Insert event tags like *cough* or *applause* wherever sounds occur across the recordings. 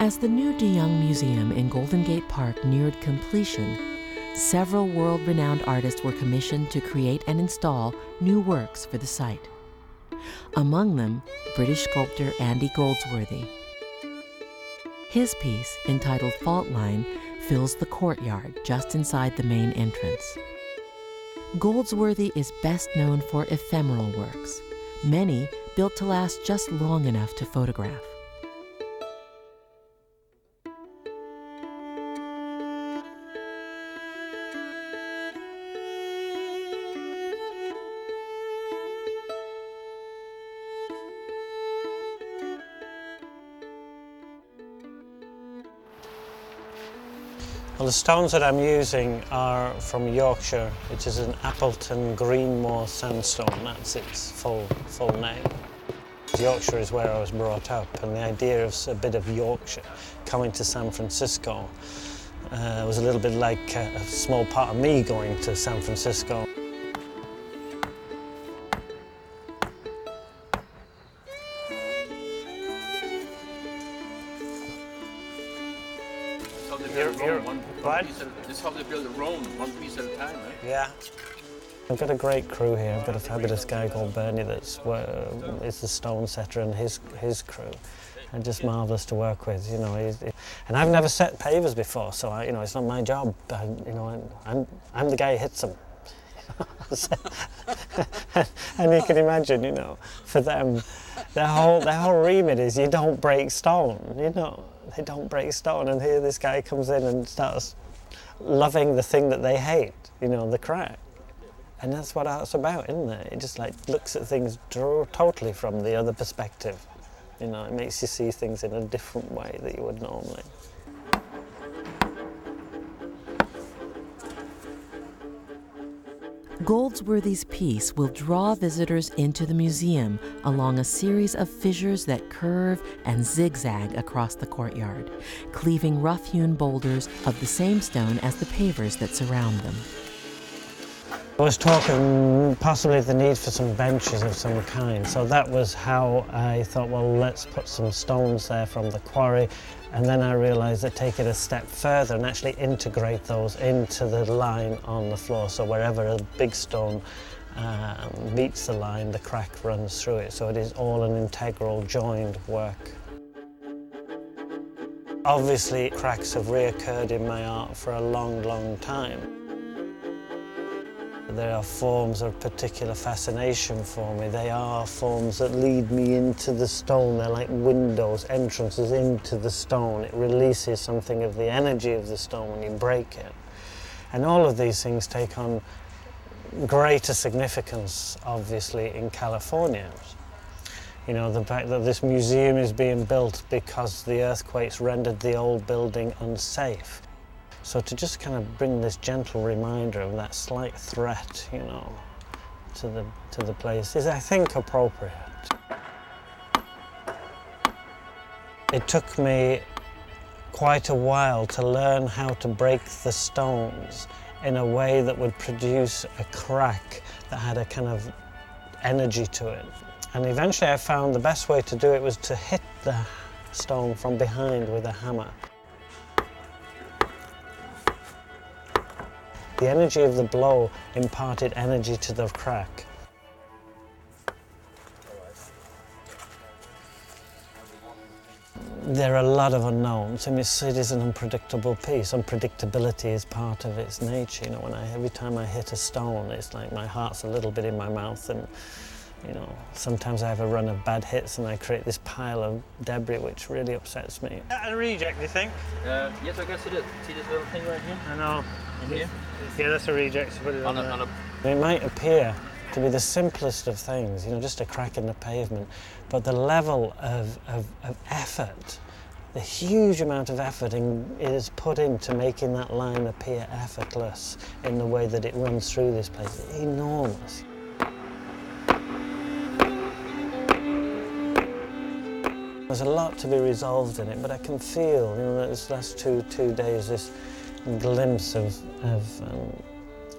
As the new De Young Museum in Golden Gate Park neared completion, several world renowned artists were commissioned to create and install new works for the site. Among them, British sculptor Andy Goldsworthy. His piece, entitled Fault Line, fills the courtyard just inside the main entrance. Goldsworthy is best known for ephemeral works, many built to last just long enough to photograph. Well, the stones that I'm using are from Yorkshire, which is an Appleton Greenmoor sandstone. That's its full, full name. Yorkshire is where I was brought up, and the idea of a bit of Yorkshire coming to San Francisco uh, was a little bit like a, a small part of me going to San Francisco. How they build you're- Rome, one, what? one piece at, this is how they build Rome, one piece at a time, right? Yeah. I've got a great crew here. I've got a fabulous guy called Bernie that's uh, is the stone setter and his his crew, and just marvelous to work with. You know, he's, and I've never set pavers before, so I, you know it's not my job. I, you know, I'm I'm the guy who hits them. *laughs* and you can imagine, you know, for them, their whole their whole remit is you don't break stone. You know, they don't break stone, and here this guy comes in and starts loving the thing that they hate. You know, the crack. And that's what art's about, isn't it? It just like looks at things dro- totally from the other perspective. You know, it makes you see things in a different way that you would normally. Goldsworthy's piece will draw visitors into the museum along a series of fissures that curve and zigzag across the courtyard, cleaving rough hewn boulders of the same stone as the pavers that surround them. I was talking possibly the need for some benches of some kind, so that was how I thought, well, let's put some stones there from the quarry, and then I realised that take it a step further and actually integrate those into the line on the floor, so wherever a big stone um, meets the line, the crack runs through it, so it is all an integral, joined work. Obviously, cracks have reoccurred in my art for a long, long time. There are forms of particular fascination for me. They are forms that lead me into the stone. They're like windows, entrances into the stone. It releases something of the energy of the stone when you break it. And all of these things take on greater significance, obviously, in California. You know, the fact that this museum is being built because the earthquakes rendered the old building unsafe. So to just kind of bring this gentle reminder of that slight threat, you know, to the to the place is, I think, appropriate. It took me quite a while to learn how to break the stones in a way that would produce a crack that had a kind of energy to it. And eventually I found the best way to do it was to hit the stone from behind with a hammer. The energy of the blow imparted energy to the crack. There are a lot of unknowns. I mean, it's, it is an unpredictable piece. Unpredictability is part of its nature. You know, when I, every time I hit a stone, it's like my heart's a little bit in my mouth and you know, sometimes I have a run of bad hits and I create this pile of debris which really upsets me. A reject, do you think? Uh, yes, I guess see that. See this little thing right here? I know. In here? Yeah, that's a reject. So put it On a, on a, It might appear to be the simplest of things, you know, just a crack in the pavement, but the level of, of, of effort, the huge amount of effort in, is put into making that line appear effortless in the way that it runs through this place is enormous. There's a lot to be resolved in it, but I can feel, you know, this last two two days, this glimpse of of, um,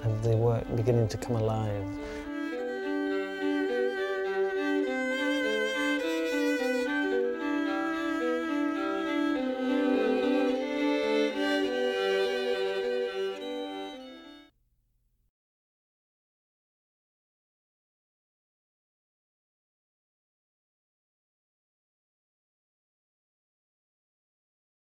of the work beginning to come alive.